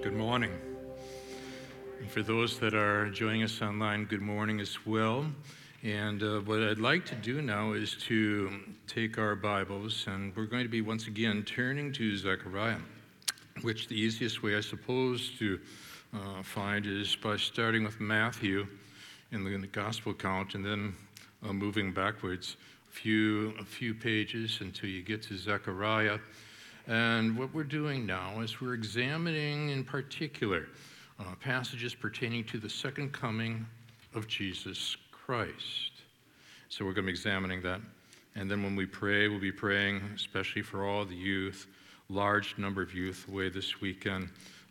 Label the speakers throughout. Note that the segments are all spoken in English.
Speaker 1: Good morning. And for those that are joining us online, good morning as well. And uh, what I'd like to do now is to take our Bibles, and we're going to be once again turning to Zechariah, which the easiest way, I suppose, to uh, find is by starting with Matthew in the, in the Gospel account and then uh, moving backwards a few, a few pages until you get to Zechariah. And what we're doing now is we're examining, in particular, uh, passages pertaining to the second coming of Jesus Christ. So we're going to be examining that. And then when we pray, we'll be praying especially for all the youth, large number of youth away this weekend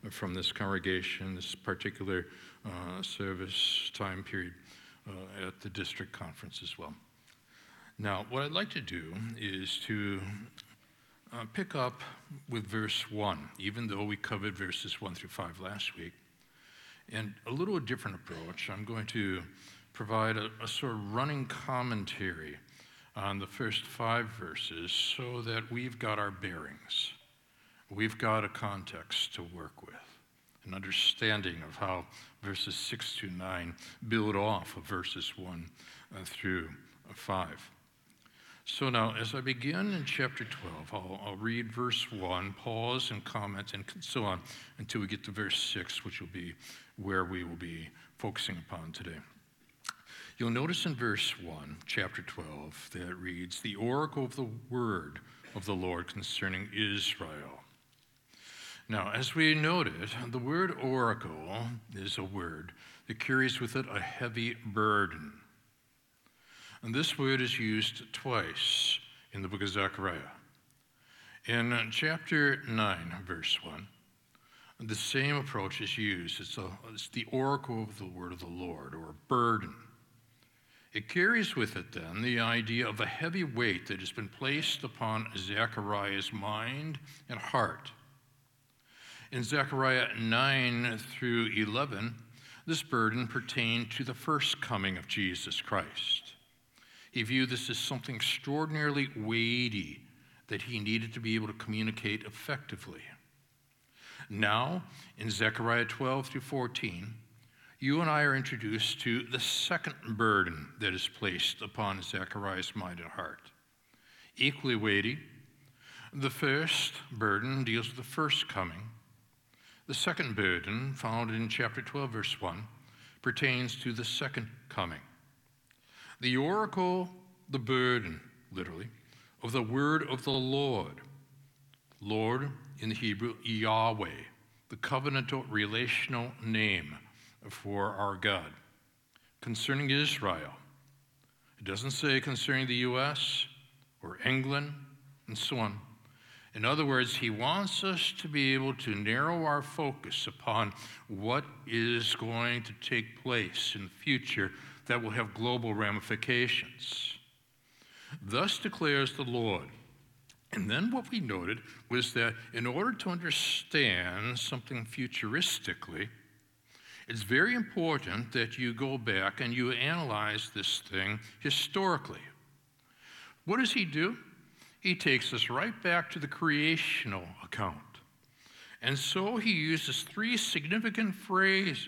Speaker 1: from this congregation, this particular uh, service time period uh, at the district conference as well. Now, what I'd like to do is to uh, pick up with verse 1, even though we covered verses 1 through 5 last week. And a little different approach. I'm going to provide a, a sort of running commentary on the first five verses so that we've got our bearings. We've got a context to work with, an understanding of how verses 6 to 9 build off of verses 1 uh, through 5. So now, as I begin in chapter 12, I'll, I'll, read verse 1, pause and comment, and so on until we get to verse 6, which will be where we will be focusing upon today. You'll notice in verse 1, chapter 12, that it reads, The oracle of the word of the Lord concerning Israel. Now, as we noted, the word oracle is a word that carries with it a heavy burden. And this word is used twice in the book of Zechariah. In chapter 9, verse 1, the same approach is used. It's, a, it's the oracle of the word of the Lord, or burden. It carries with it then the idea of a heavy weight that has been placed upon Zechariah's mind and heart. In Zechariah 9 through 11, this burden pertained to the first coming of Jesus Christ. He viewed this as something extraordinarily weighty that he needed to be able to communicate effectively. Now, in Zechariah 12 through 14, you and I are introduced to the second burden that is placed upon Zechariah's mind and heart. Equally weighty, the first burden deals with the first coming. The second burden, found in chapter 12, verse 1, pertains to the second coming. The oracle, the burden, literally, of the word of the Lord. Lord in the Hebrew, Yahweh, the covenantal relational name for our God. Concerning Israel, it doesn't say concerning the U.S. or England and so on. In other words, he wants us to be able to narrow our focus upon what is going to take place in the future that will have global ramifications. Thus declares the Lord. And then what we noted was that in order to understand something futuristically, it's very important that you go back and you analyze this thing historically. What does he do? He takes us right back to the creational account. And so he uses three significant phrases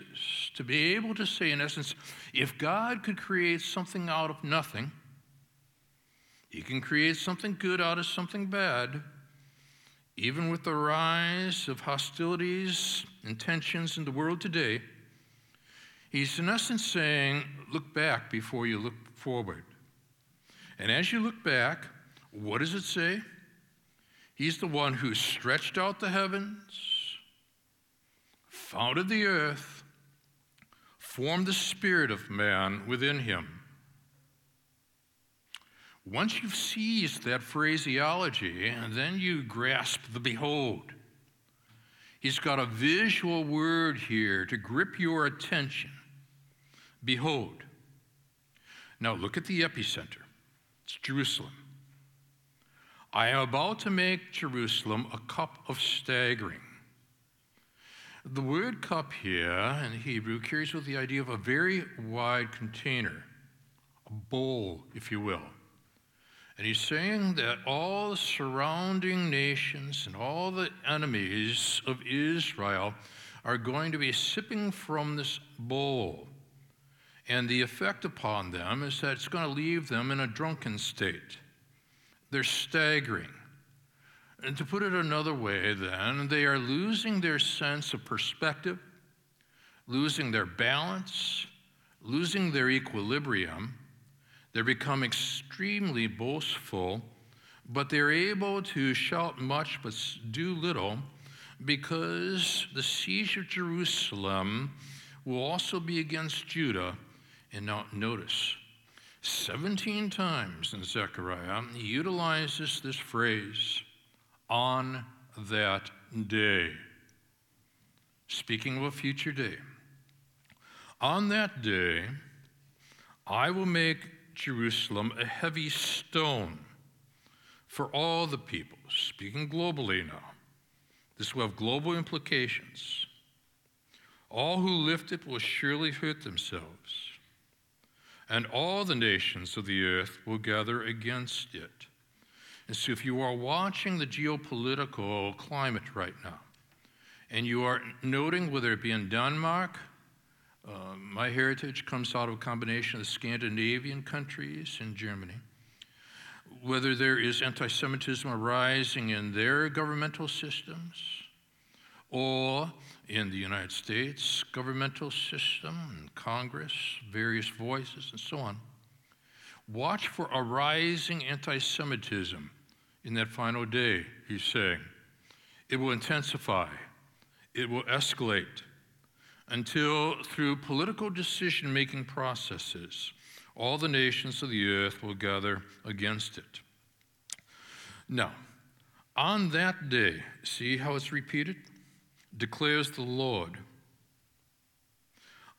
Speaker 1: to be able to say, in essence, if God could create something out of nothing, he can create something good out of something bad. Even with the rise of hostilities and tensions in the world today, he's in essence saying, look back before you look forward. And as you look back, what does it say? He's the one who stretched out the heavens, founded the earth, formed the spirit of man within him. Once you've seized that phraseology, and then you grasp the behold. He's got a visual word here to grip your attention. Behold. Now look at the epicenter. It's Jerusalem. I am about to make Jerusalem a cup of staggering. The word cup here in Hebrew carries with the idea of a very wide container, a bowl, if you will. And he's saying that all the surrounding nations and all the enemies of Israel are going to be sipping from this bowl. And the effect upon them is that it's going to leave them in a drunken state. They're staggering. And to put it another way, then, they are losing their sense of perspective, losing their balance, losing their equilibrium. They become extremely boastful, but they're able to shout much but do little because the siege of Jerusalem will also be against Judah. And not notice, 17 times in Zechariah, he utilizes this phrase on that day. Speaking of a future day. On that day, I will make Jerusalem a heavy stone for all the people. Speaking globally now. This will have global implications. All who lift it will surely hurt themselves, and all the nations of the earth will gather against it. And so, if you are watching the geopolitical climate right now, and you are noting whether it be in Denmark, uh, my heritage comes out of a combination of Scandinavian countries and Germany, whether there is anti Semitism arising in their governmental systems or in the United States governmental system, and Congress, various voices, and so on. Watch for a rising anti Semitism in that final day, he's saying. It will intensify, it will escalate until, through political decision making processes, all the nations of the earth will gather against it. Now, on that day, see how it's repeated? Declares the Lord,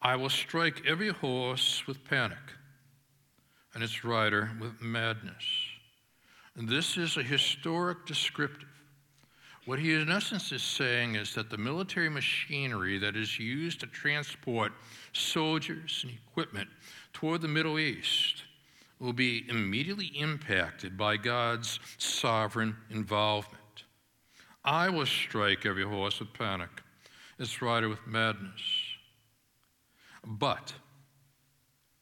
Speaker 1: I will strike every horse with panic and its rider with madness. And this is a historic descriptive. What he, in essence, is saying is that the military machinery that is used to transport soldiers and equipment toward the Middle East will be immediately impacted by God's sovereign involvement. I will strike every horse with panic, its rider with madness. But,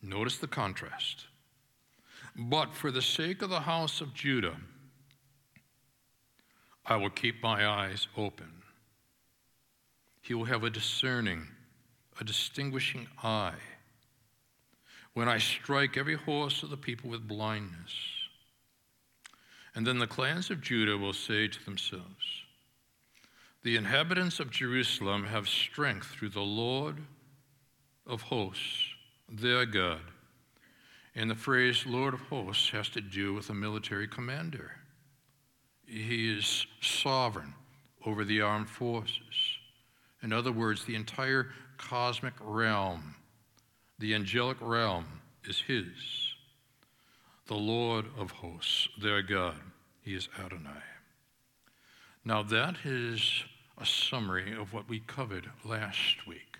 Speaker 1: notice the contrast. But for the sake of the house of Judah, I will keep my eyes open. He will have a discerning, a distinguishing eye when I strike every horse of the people with blindness. And then the clans of Judah will say to themselves, The inhabitants of Jerusalem have strength through the Lord of hosts, their God. And the phrase Lord of hosts has to do with a military commander. He is sovereign over the armed forces. In other words, the entire cosmic realm, the angelic realm, is His. The Lord of hosts, their God, He is Adonai. Now, that is a summary of what we covered last week.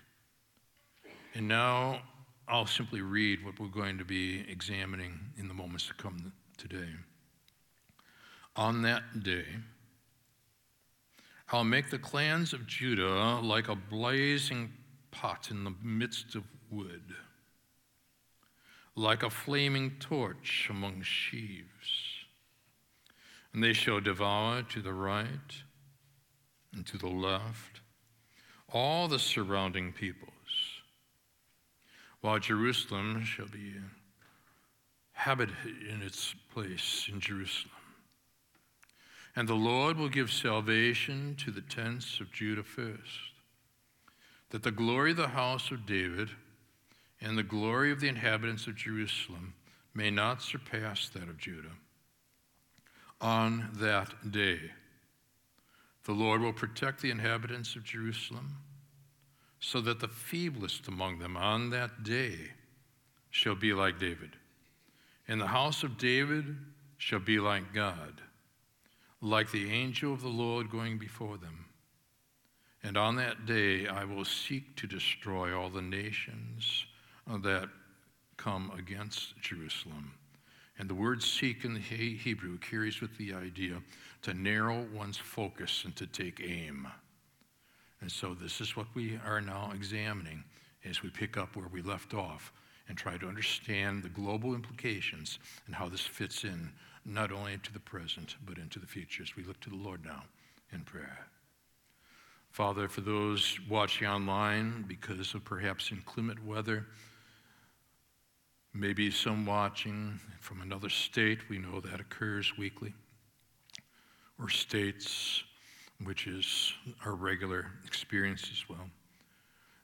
Speaker 1: And now I'll simply read what we're going to be examining in the moments to come today. On that day, I'll make the clans of Judah like a blazing pot in the midst of wood, like a flaming torch among sheaves. And they shall devour to the right and to the left all the surrounding peoples, while Jerusalem shall be habited in its place in Jerusalem. And the Lord will give salvation to the tents of Judah first, that the glory of the house of David and the glory of the inhabitants of Jerusalem may not surpass that of Judah. On that day, the Lord will protect the inhabitants of Jerusalem, so that the feeblest among them on that day shall be like David, and the house of David shall be like God like the angel of the Lord going before them. And on that day I will seek to destroy all the nations that come against Jerusalem. And the word seek in the Hebrew carries with the idea to narrow one's focus and to take aim. And so this is what we are now examining as we pick up where we left off and try to understand the global implications and how this fits in not only into the present but into the future as we look to the Lord now in prayer. Father, for those watching online because of perhaps inclement weather, maybe some watching from another state, we know that occurs weekly, or states which is our regular experience as well.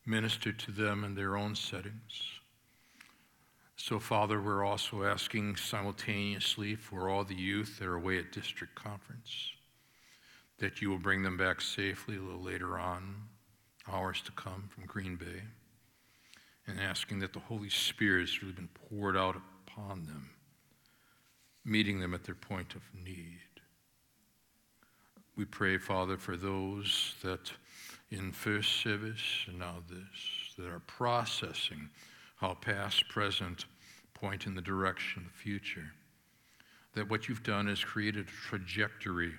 Speaker 1: Minister to them in their own settings. So, Father, we're also asking simultaneously for all the youth that are away at district conference that you will bring them back safely a little later on, hours to come from Green Bay, and asking that the Holy Spirit has really been poured out upon them, meeting them at their point of need. We pray, Father, for those that in first service and now this, that are processing how past, present point in the direction of the future. That what you've done is created a trajectory,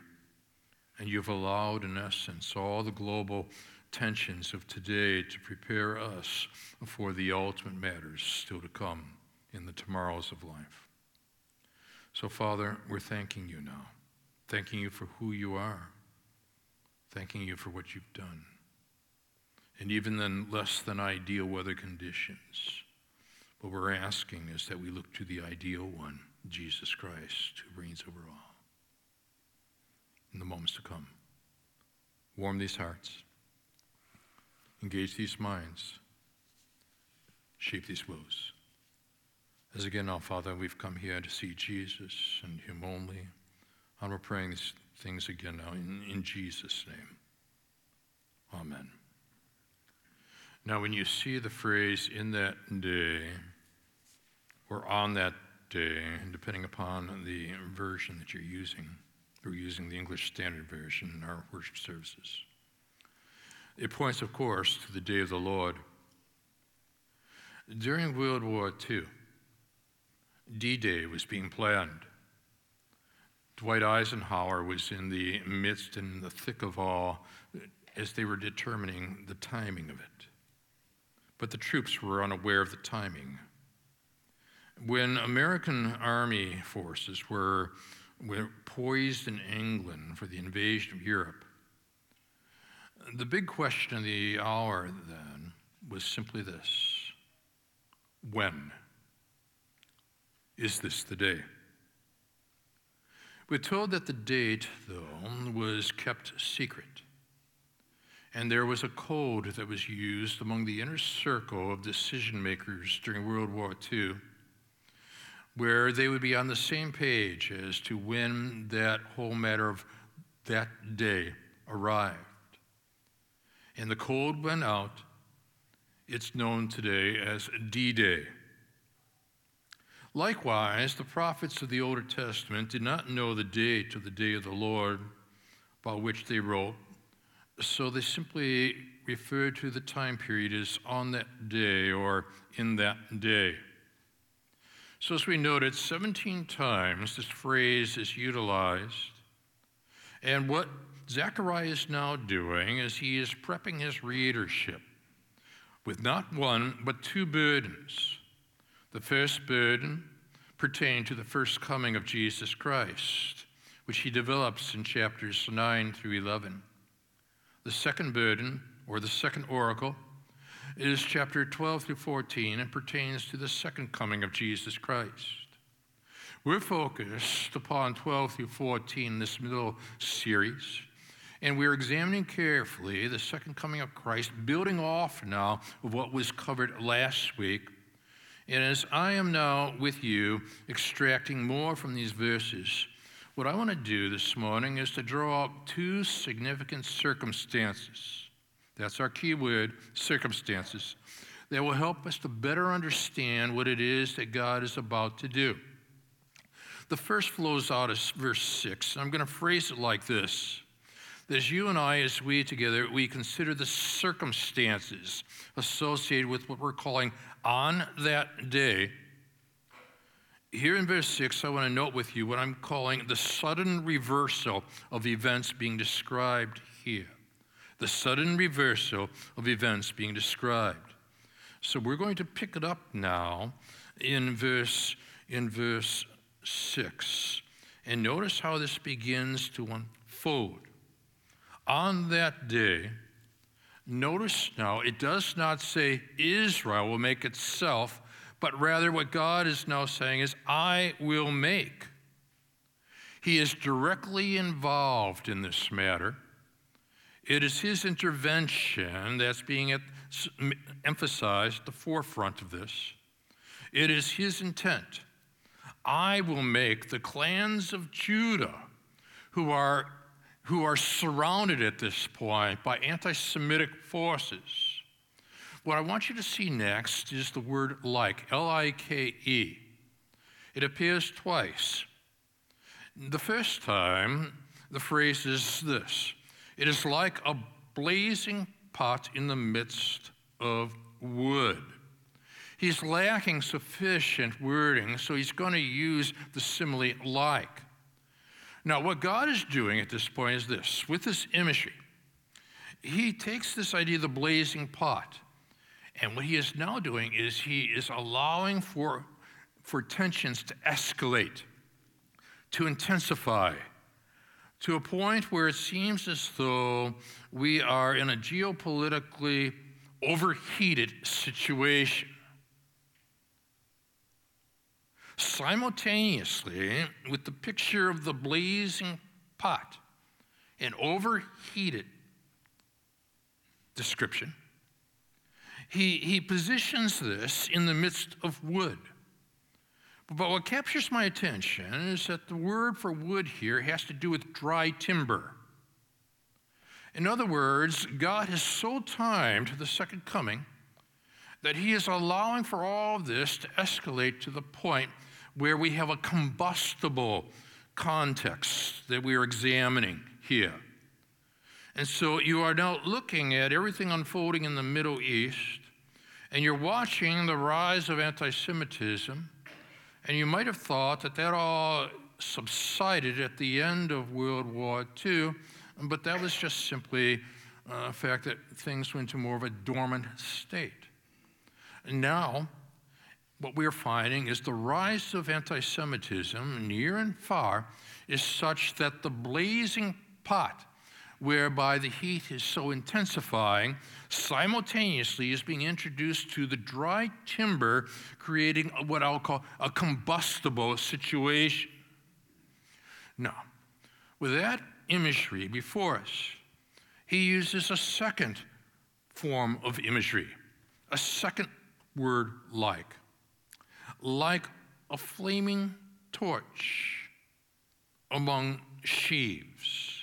Speaker 1: and you've allowed, in essence, all the global tensions of today to prepare us for the ultimate matters still to come in the tomorrows of life. So, Father, we're thanking you now thanking you for who you are, thanking you for what you've done. And even in less than ideal weather conditions, what we're asking is that we look to the ideal one, Jesus Christ, who reigns over all. In the moments to come, warm these hearts, engage these minds, shape these wills. As again our Father, we've come here to see Jesus and Him only. And we're praying these things again now in, in Jesus' name. Amen. Now, when you see the phrase in that day, or on that day, depending upon the version that you're using, we're using the English Standard Version in our worship services. It points, of course, to the day of the Lord. During World War II, D Day was being planned. Dwight Eisenhower was in the midst and the thick of all as they were determining the timing of it. But the troops were unaware of the timing. When American Army forces were, were poised in England for the invasion of Europe, the big question of the hour then was simply this When? Is this the day? We're told that the date, though, was kept secret. And there was a code that was used among the inner circle of decision makers during World War II, where they would be on the same page as to when that whole matter of that day arrived. And the code went out. It's known today as D Day. Likewise, the prophets of the Older Testament did not know the date of the day of the Lord by which they wrote, so they simply referred to the time period as on that day or in that day. So, as we noted, 17 times this phrase is utilized. And what Zechariah is now doing is he is prepping his readership with not one, but two burdens the first burden pertained to the first coming of Jesus Christ, which he develops in chapters 9 through 11. The second burden, or the second oracle, is chapter 12 through 14 and pertains to the second coming of Jesus Christ. We're focused upon 12 through 14 this middle series, and we're examining carefully the second coming of Christ, building off now of what was covered last week and as I am now with you, extracting more from these verses, what I want to do this morning is to draw up two significant circumstances. That's our key word, circumstances, that will help us to better understand what it is that God is about to do. The first flows out of verse 6. I'm going to phrase it like this as you and I, as we together, we consider the circumstances associated with what we're calling on that day. Here in verse 6, I want to note with you what I'm calling the sudden reversal of events being described here. the sudden reversal of events being described. So we're going to pick it up now in verse, in verse 6. And notice how this begins to unfold. On that day, notice now, it does not say Israel will make itself, but rather what God is now saying is, I will make. He is directly involved in this matter. It is his intervention that's being emphasized at the forefront of this. It is his intent. I will make the clans of Judah, who are, who are surrounded at this point by anti Semitic forces. What I want you to see next is the word like, L I K E. It appears twice. The first time, the phrase is this it is like a blazing pot in the midst of wood. He's lacking sufficient wording, so he's going to use the simile like. Now, what God is doing at this point is this with this imagery, he takes this idea of the blazing pot, and what he is now doing is he is allowing for, for tensions to escalate, to intensify, to a point where it seems as though we are in a geopolitically overheated situation. Simultaneously, with the picture of the blazing pot, an overheated description, he, he positions this in the midst of wood. But what captures my attention is that the word for wood here has to do with dry timber. In other words, God has so timed the second coming that He is allowing for all of this to escalate to the point where we have a combustible context that we are examining here. And so you are now looking at everything unfolding in the Middle East, and you're watching the rise of anti Semitism, and you might have thought that that all subsided at the end of World War II, but that was just simply uh, a fact that things went to more of a dormant state. Now, what we're finding is the rise of anti Semitism near and far is such that the blazing pot, whereby the heat is so intensifying, simultaneously is being introduced to the dry timber, creating what I'll call a combustible situation. Now, with that imagery before us, he uses a second form of imagery, a second word like like a flaming torch among sheaves.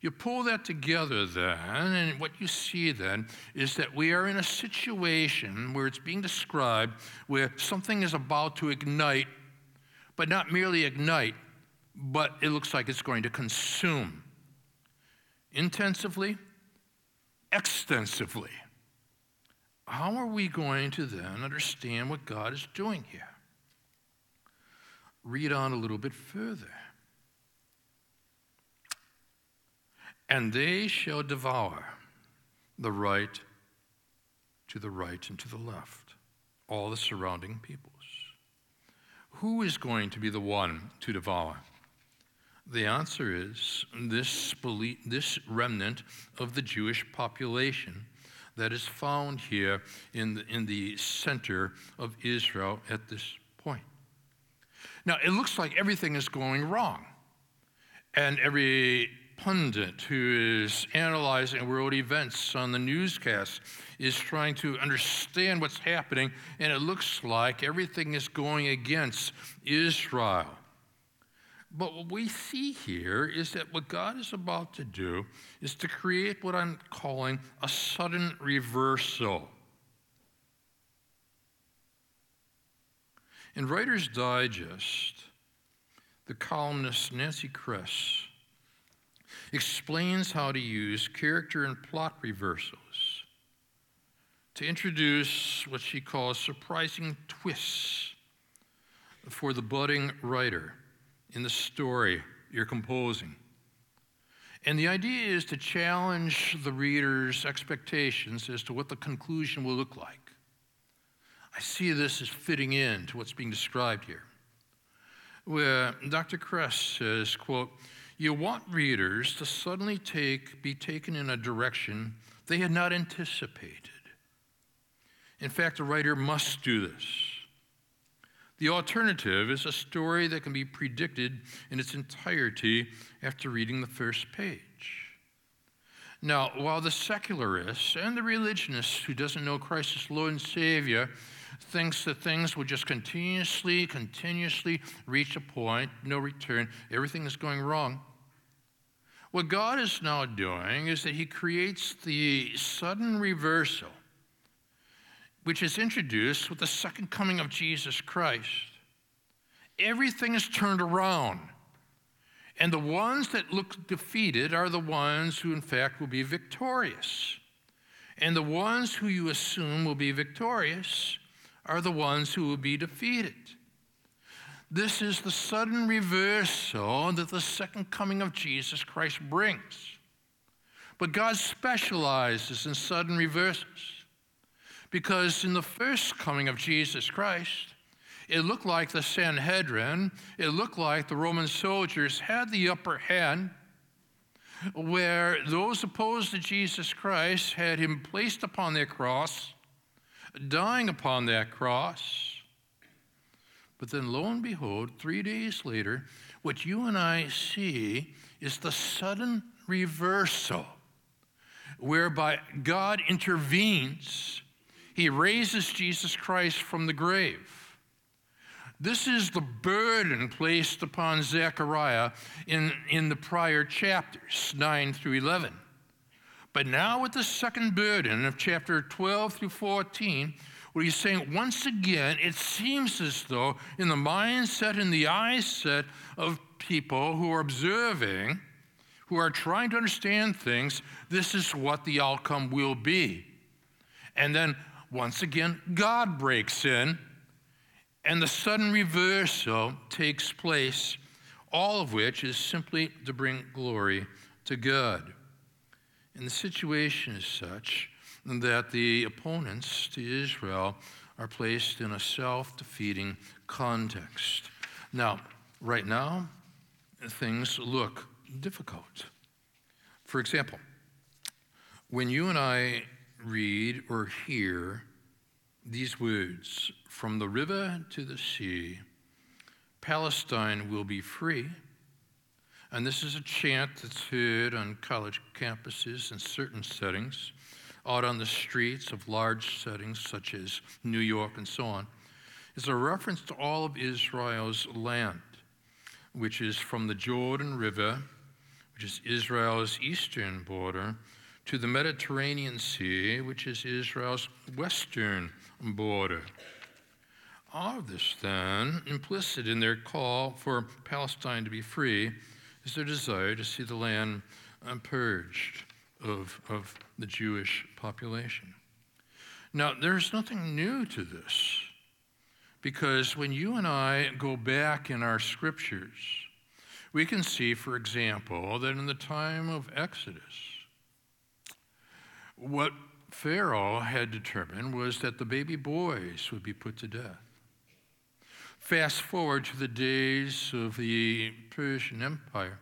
Speaker 1: You pull that together then, and what you see then is that we are in a situation where it's being described where something is about to ignite, but not merely ignite, but it looks like it's going to consume intensively, extensively. How are we going to then understand what God is doing here? Read on a little bit further. And they shall devour the right to the right and to the left, all the surrounding peoples. Who is going to be the one to devour? The answer is this, this remnant of the Jewish population that is found here in the, in the center of Israel at this point. Now, it looks like everything is going wrong. And every pundit who is analyzing world events on the newscast is trying to understand what's happening, and it looks like everything is going against Israel. But what we see here is that what God is about to do is to create what I'm calling a sudden reversal. In Writer's Digest, the columnist Nancy Kress explains how to use character and plot reversals to introduce what she calls surprising twists for the budding writer in the story you're composing. And the idea is to challenge the reader's expectations as to what the conclusion will look like. I see this as fitting in to what's being described here. Where Dr. Kress says, quote, you want readers to suddenly take, be taken in a direction they had not anticipated. In fact, the writer must do this. The alternative is a story that can be predicted in its entirety after reading the first page. Now, while the secularist and the religionist who doesn't know Christ as Lord and Savior thinks that things will just continuously, continuously reach a point, no return, everything is going wrong, what God is now doing is that He creates the sudden reversal, which is introduced with the second coming of Jesus Christ. Everything is turned around. And the ones that look defeated are the ones who, in fact, will be victorious. And the ones who you assume will be victorious are the ones who will be defeated. This is the sudden reversal that the second coming of Jesus Christ brings. But God specializes in sudden reversals because in the first coming of Jesus Christ, it looked like the Sanhedrin, it looked like the Roman soldiers had the upper hand, where those opposed to Jesus Christ had him placed upon their cross, dying upon that cross but then, lo and behold, three days later, what you and I see is the sudden reversal whereby God intervenes. He raises Jesus Christ from the grave. This is the burden placed upon Zechariah in, in the prior chapters, 9 through 11. But now, with the second burden of chapter 12 through 14, where he's saying, once again, it seems as though in the mindset and the eyeset of people who are observing, who are trying to understand things, this is what the outcome will be. And then once again, God breaks in, and the sudden reversal takes place, all of which is simply to bring glory to God. And the situation is such that the opponents to Israel are placed in a self defeating context. Now, right now, things look difficult. For example, when you and I read or hear these words from the river to the sea, Palestine will be free. And this is a chant that's heard on college campuses in certain settings out on the streets of large settings such as New York and so on, is a reference to all of Israel's land, which is from the Jordan River, which is Israel's eastern border, to the Mediterranean Sea, which is Israel's western border. All of this, then, implicit in their call for Palestine to be free, is their desire to see the land uh, purged of, of the Jewish population. Now, there's nothing new to this because when you and I go back in our scriptures, we can see, for example, that in the time of Exodus, what Pharaoh had determined was that the baby boys would be put to death. Fast forward to the days of the Persian Empire,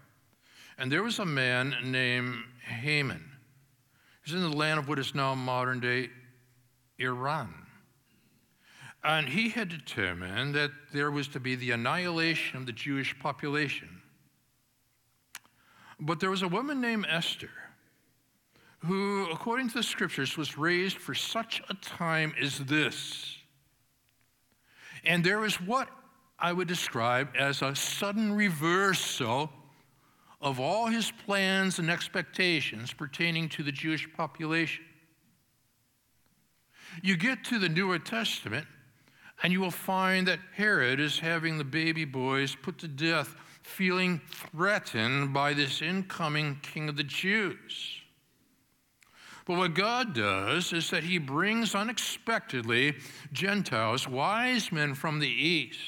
Speaker 1: and there was a man named Haman He's in the land of what is now modern day Iran. And he had determined that there was to be the annihilation of the Jewish population. But there was a woman named Esther who, according to the scriptures, was raised for such a time as this. And there is what I would describe as a sudden reversal of all his plans and expectations pertaining to the Jewish population. You get to the Newer Testament, and you will find that Herod is having the baby boys put to death, feeling threatened by this incoming king of the Jews. But what God does is that He brings unexpectedly Gentiles, wise men from the east.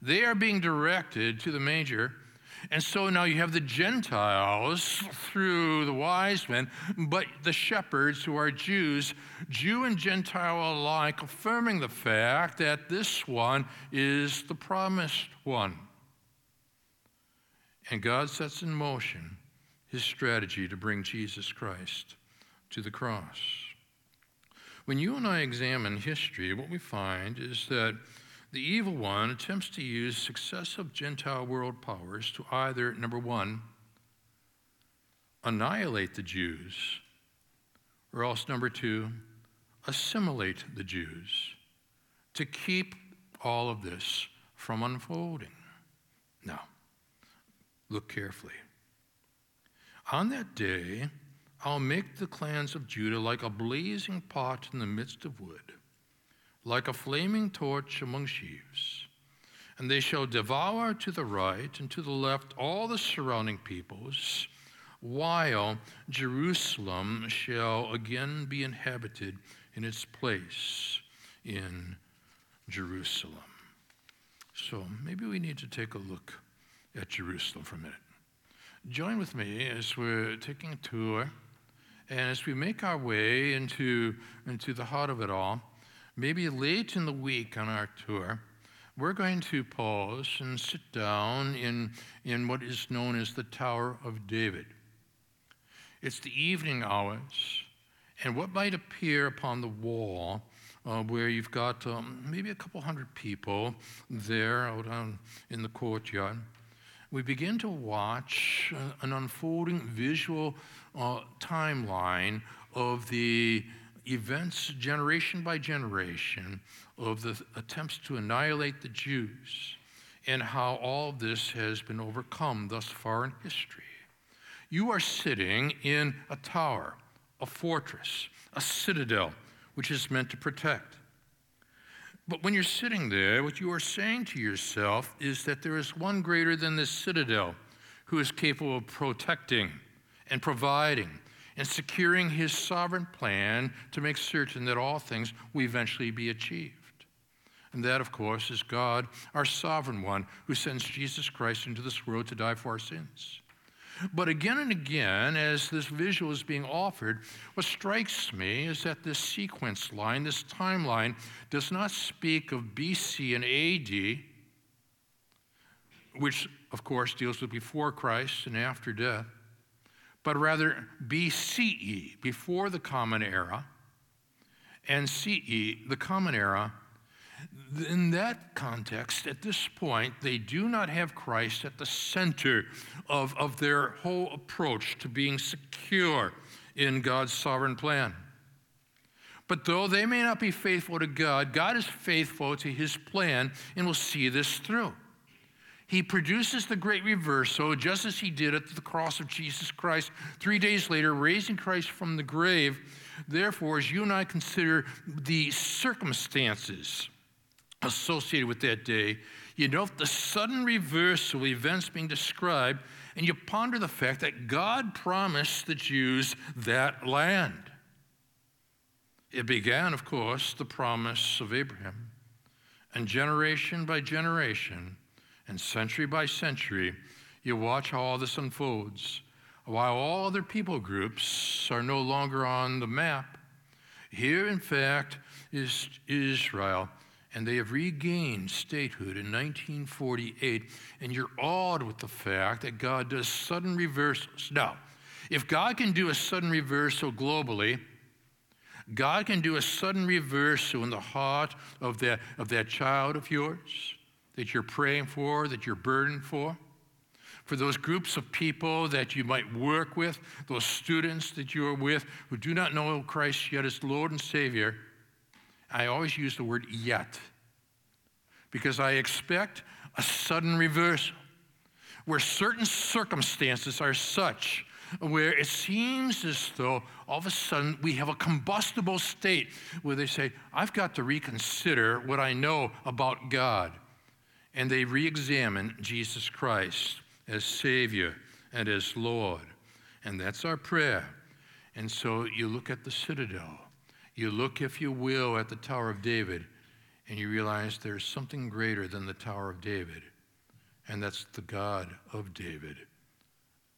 Speaker 1: They are being directed to the manger And so now you have the Gentiles through the wise men, but the shepherds who are Jews, Jew and Gentile alike, affirming the fact that this one is the promised one. And God sets in motion his strategy to bring Jesus Christ to the cross. When you and I examine history, what we find is that the evil one attempts to use successive Gentile world powers to either, number one, annihilate the Jews, or else, number two, assimilate the Jews to keep all of this from unfolding. Now, look carefully. On that day, I'll make the clans of Judah like a blazing pot in the midst of wood like a flaming torch among sheaves. And they shall devour to the right and to the left all the surrounding peoples, while Jerusalem shall again be inhabited in its place in Jerusalem. So maybe we need to take a look at Jerusalem for a minute. Join with me as we're taking a tour and as we make our way into, into the heart of it all maybe late in the week on our tour, we're going to pause and sit down in, in what is known as the Tower of David. It's the evening hours, and what might appear upon the wall, uh, where you've got um, maybe a couple hundred people there out on, in the courtyard, we begin to watch uh, an unfolding visual uh, timeline of the events, generation by generation, of the attempts to annihilate the Jews and how all this has been overcome thus far in history. You are sitting in a tower, a fortress, a citadel, which is meant to protect. But when you're sitting there, what you are saying to yourself is that there is one greater than this citadel who is capable of protecting and providing and securing his sovereign plan to make certain that all things will eventually be achieved. And that, of course, is God, our sovereign one, who sends Jesus Christ into this world to die for our sins. But again and again, as this visual is being offered, what strikes me is that this sequence line, this timeline, does not speak of BC and AD, which, of course, deals with before Christ and after death but rather BCE, before the Common Era, and CE, the Common Era. In that context, at this point, they do not have Christ at the center of, of their whole approach to being secure in God's sovereign plan. But though they may not be faithful to God, God is faithful to his plan and will see this through. He produces the great reversal, just as he did at the cross of Jesus Christ three days later, raising Christ from the grave. Therefore, as you and I consider the circumstances associated with that day, you note the sudden reversal of events being described, and you ponder the fact that God promised the Jews that land. It began, of course, the promise of Abraham. And generation by generation, and century by century, you watch how all this unfolds. While all other people groups are no longer on the map, here, in fact, is Israel, and they have regained statehood in 1948, and you're awed with the fact that God does sudden reversals. Now, if God can do a sudden reversal globally, God can do a sudden reversal in the heart of that, of that child of yours that you're praying for, that you're burdened for, for those groups of people that you might work with, those students that you are with who do not know Christ yet as Lord and Savior. I always use the word yet because I expect a sudden reversal where certain circumstances are such where it seems as though all of a sudden we have a combustible state where they say, I've got to reconsider what I know about God and they re examine Jesus Christ as Savior and as Lord. And that's our prayer. And so you look at the citadel, you look, if you will, at the Tower of David, and you realize there's something greater than the Tower of David, And that's the God of David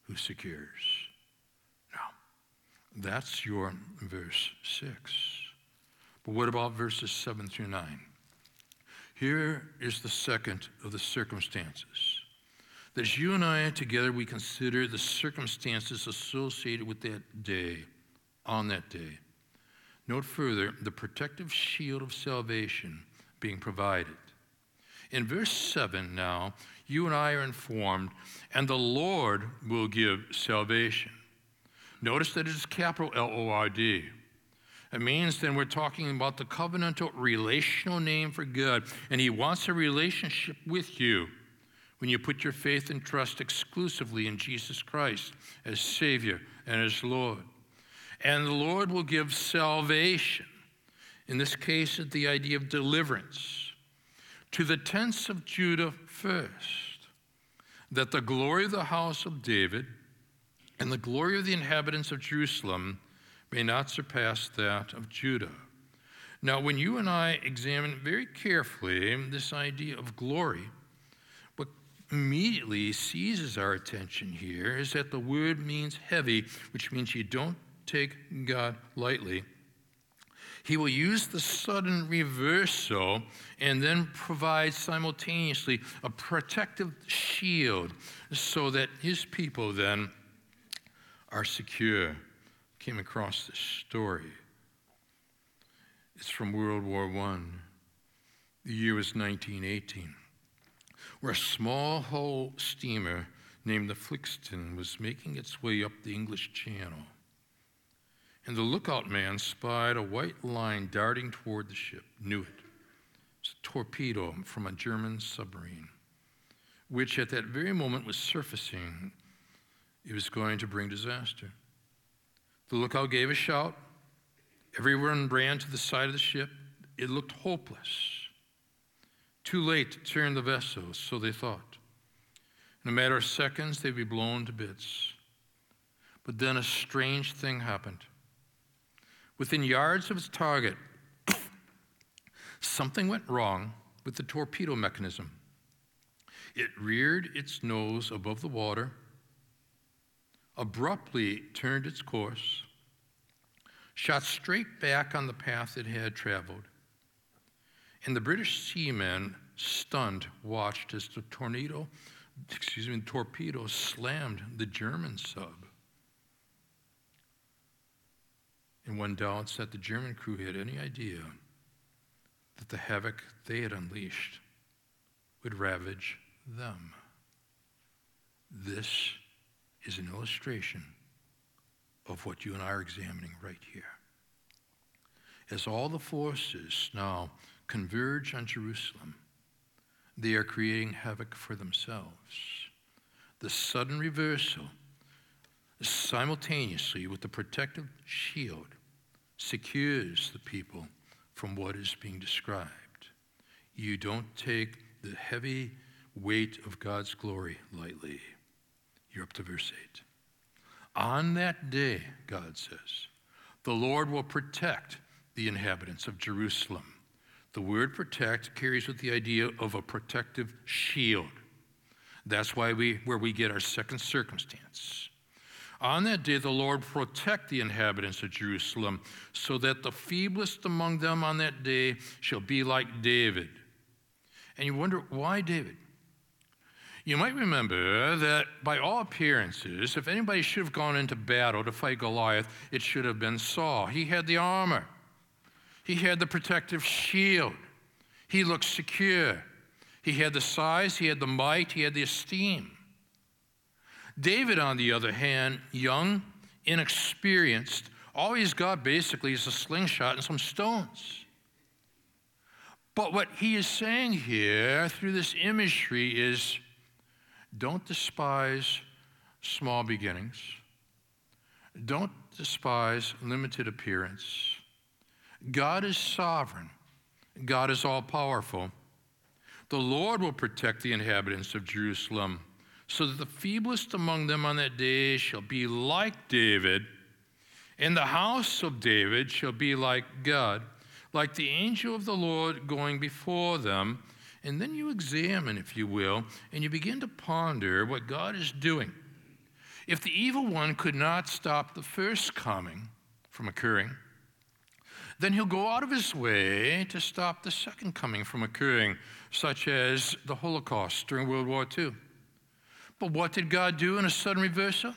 Speaker 1: who secures. Now, that's your verse 6. But what about verses 7 through 9? Here is the second of the circumstances. That as you and I together we consider the circumstances associated with that day, on that day. Note further the protective shield of salvation being provided. In verse 7 now, you and I are informed, and the Lord will give salvation. Notice that it is capital L O R D. It means then we're talking about the covenantal relational name for God, and He wants a relationship with you when you put your faith and trust exclusively in Jesus Christ as Savior and as Lord. And the Lord will give salvation. In this case, the idea of deliverance to the tents of Judah first, that the glory of the house of David and the glory of the inhabitants of Jerusalem may not surpass that of Judah. Now, when you and I examine very carefully this idea of glory, what immediately seizes our attention here is that the word means heavy, which means you don't take God lightly. He will use the sudden reversal and then provide simultaneously a protective shield so that his people then are secure. Came across this story. It's from World War I. The year was 1918 where a small hull steamer named the Flixton was making its way up the English Channel. And the lookout man spied a white line darting toward the ship, knew it. It's a torpedo from a German submarine, which at that very moment was surfacing. It was going to bring disaster. The lookout gave a shout. Everyone ran to the side of the ship. It looked hopeless. Too late to turn the vessel, so they thought. In a matter of seconds, they'd be blown to bits. But then a strange thing happened. Within yards of its target, something went wrong with the torpedo mechanism. It reared its nose above the water, abruptly turned its course, shot straight back on the path it had traveled, and the British seamen, stunned, watched as the tornado, excuse me, torpedo slammed the German sub. And one doubts that the German crew had any idea that the havoc they had unleashed would ravage them. This is an illustration of what you and I are examining right here. As all the forces now converge on Jerusalem, they are creating havoc for themselves. The sudden reversal, simultaneously with the protective shield, secures the people from what is being described. You don't take the heavy weight of God's glory lightly. You're up to verse 8. On that day, God says, the Lord will protect the inhabitants of Jerusalem the word protect carries with the idea of a protective shield. That's why we where we get our second circumstance. On that day, the Lord protect the inhabitants of Jerusalem, so that the feeblest among them on that day shall be like David. And you wonder, why David? You might remember that by all appearances, if anybody should have gone into battle to fight Goliath, it should have been Saul. He had the armor. He had the protective shield. He looked secure. He had the size, he had the might, he had the esteem. David, on the other hand, young, inexperienced, all he's got basically is a slingshot and some stones. But what he is saying here through this imagery is don't despise small beginnings, don't despise limited appearance. God is sovereign, God is all powerful. The Lord will protect the inhabitants of Jerusalem, so that the feeblest among them on that day shall be like David, and the house of David shall be like God, like the angel of the Lord going before them, And then you examine, if you will, and you begin to ponder what God is doing. If the evil one could not stop the first coming from occurring, then he'll go out of his way to stop the second coming from occurring, such as the Holocaust during World War II. But what did God do in a sudden reversal?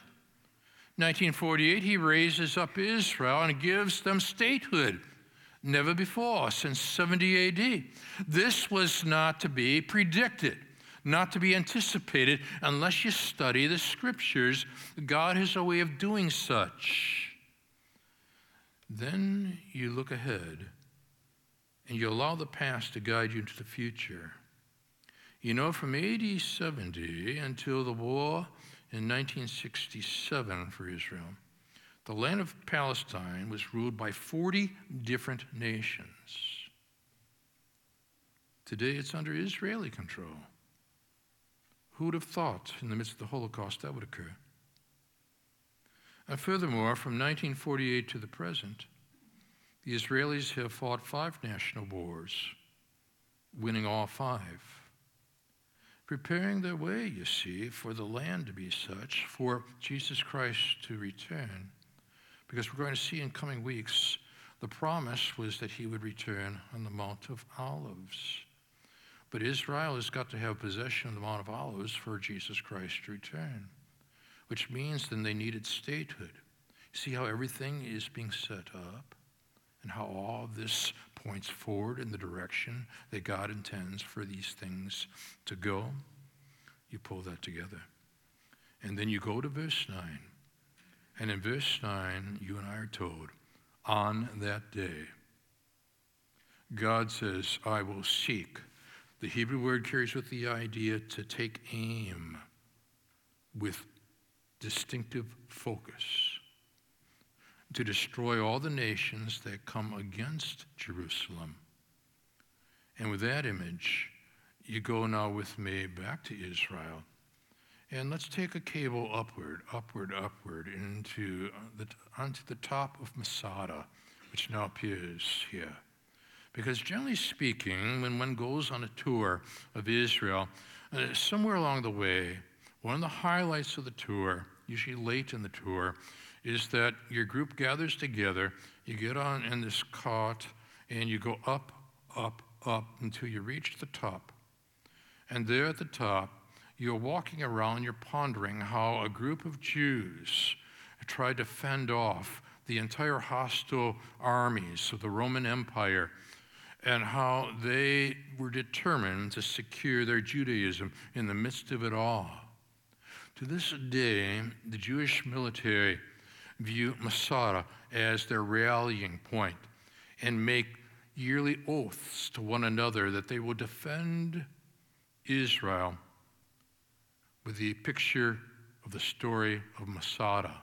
Speaker 1: 1948, he raises up Israel and gives them statehood. Never before since 70 AD. This was not to be predicted, not to be anticipated unless you study the scriptures. God has a way of doing such. Then you look ahead and you allow the past to guide you into the future. You know, from AD 70 until the war in 1967 for Israel, the land of Palestine was ruled by 40 different nations. Today it's under Israeli control. Who would have thought in the midst of the Holocaust that would occur? And furthermore, from 1948 to the present, the Israelis have fought five national wars, winning all five. Preparing their way, you see, for the land to be such, for Jesus Christ to return. Because we're going to see in coming weeks, the promise was that he would return on the Mount of Olives. But Israel has got to have possession of the Mount of Olives for Jesus Christ to return which means then they needed statehood. See how everything is being set up and how all this points forward in the direction that God intends for these things to go? You pull that together. And then you go to verse 9. And in verse 9, you and I are told, on that day, God says, I will seek. The Hebrew word carries with the idea to take aim with distinctive focus to destroy all the nations that come against Jerusalem. And with that image, you go now with me back to Israel. And let's take a cable upward, upward, upward into the, onto the top of Masada, which now appears here. Because generally speaking, when one goes on a tour of Israel, uh, somewhere along the way, one of the highlights of the tour usually late in the tour, is that your group gathers together, you get on in this cot, and you go up, up, up until you reach the top. And there at the top, you're walking around, you're pondering how a group of Jews tried to fend off the entire hostile armies of the Roman Empire and how they were determined to secure their Judaism in the midst of it all. To this day, the Jewish military view Masada as their rallying point and make yearly oaths to one another that they will defend Israel with the picture of the story of Masada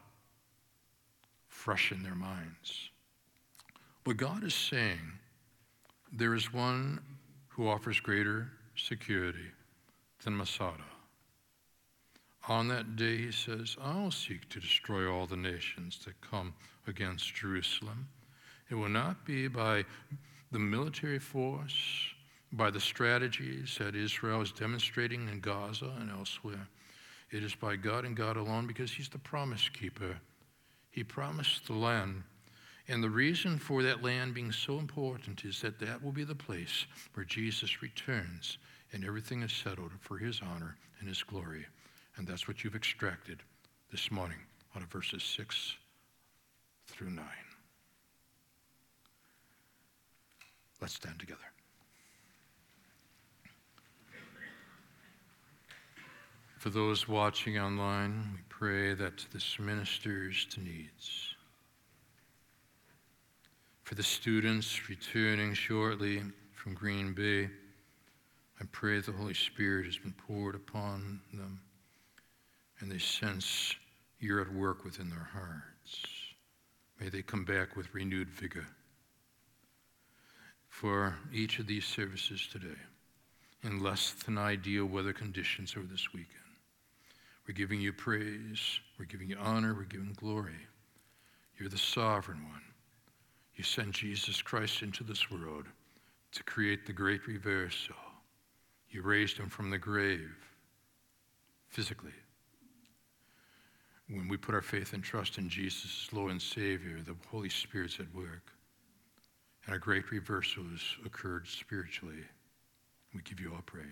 Speaker 1: fresh in their minds. What God is saying, there is one who offers greater security than Masada. On that day, he says, I'll seek to destroy all the nations that come against Jerusalem. It will not be by the military force, by the strategies that Israel is demonstrating in Gaza and elsewhere. It is by God and God alone because He's the promise keeper. He promised the land. And the reason for that land being so important is that that will be the place where Jesus returns and everything is settled for His honor and His glory. And that's what you've extracted this morning out of verses 6 through 9. Let's stand together. For those watching online, we pray that this ministers to needs. For the students returning shortly from Green Bay, I pray the Holy Spirit has been poured upon them and they sense you're at work within their hearts. May they come back with renewed vigor for each of these services today in less than ideal weather conditions over this weekend. We're giving you praise, we're giving you honor, we're giving glory. You're the sovereign one. You sent Jesus Christ into this world to create the great reversal, You raised him from the grave, physically. When we put our faith and trust in Jesus as Lord and Savior, the Holy Spirit's at work. And a great reversal has occurred spiritually. We give you all praise.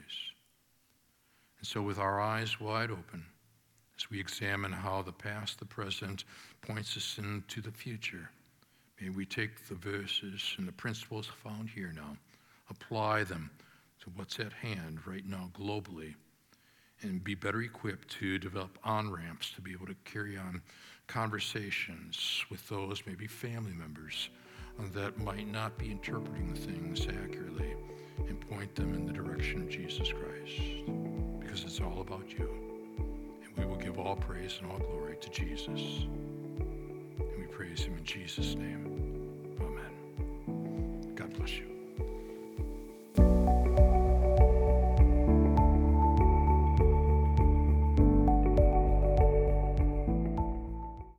Speaker 1: And so, with our eyes wide open, as we examine how the past, the present points us into the future, may we take the verses and the principles found here now, apply them to what's at hand right now globally, and be better equipped to develop on ramps to be able to carry on conversations with those, maybe family members, that might not be interpreting things accurately and point them in the direction of Jesus Christ because it's all about you. And we will give all praise and all glory to Jesus. And we praise him in Jesus' name. Amen. God bless you.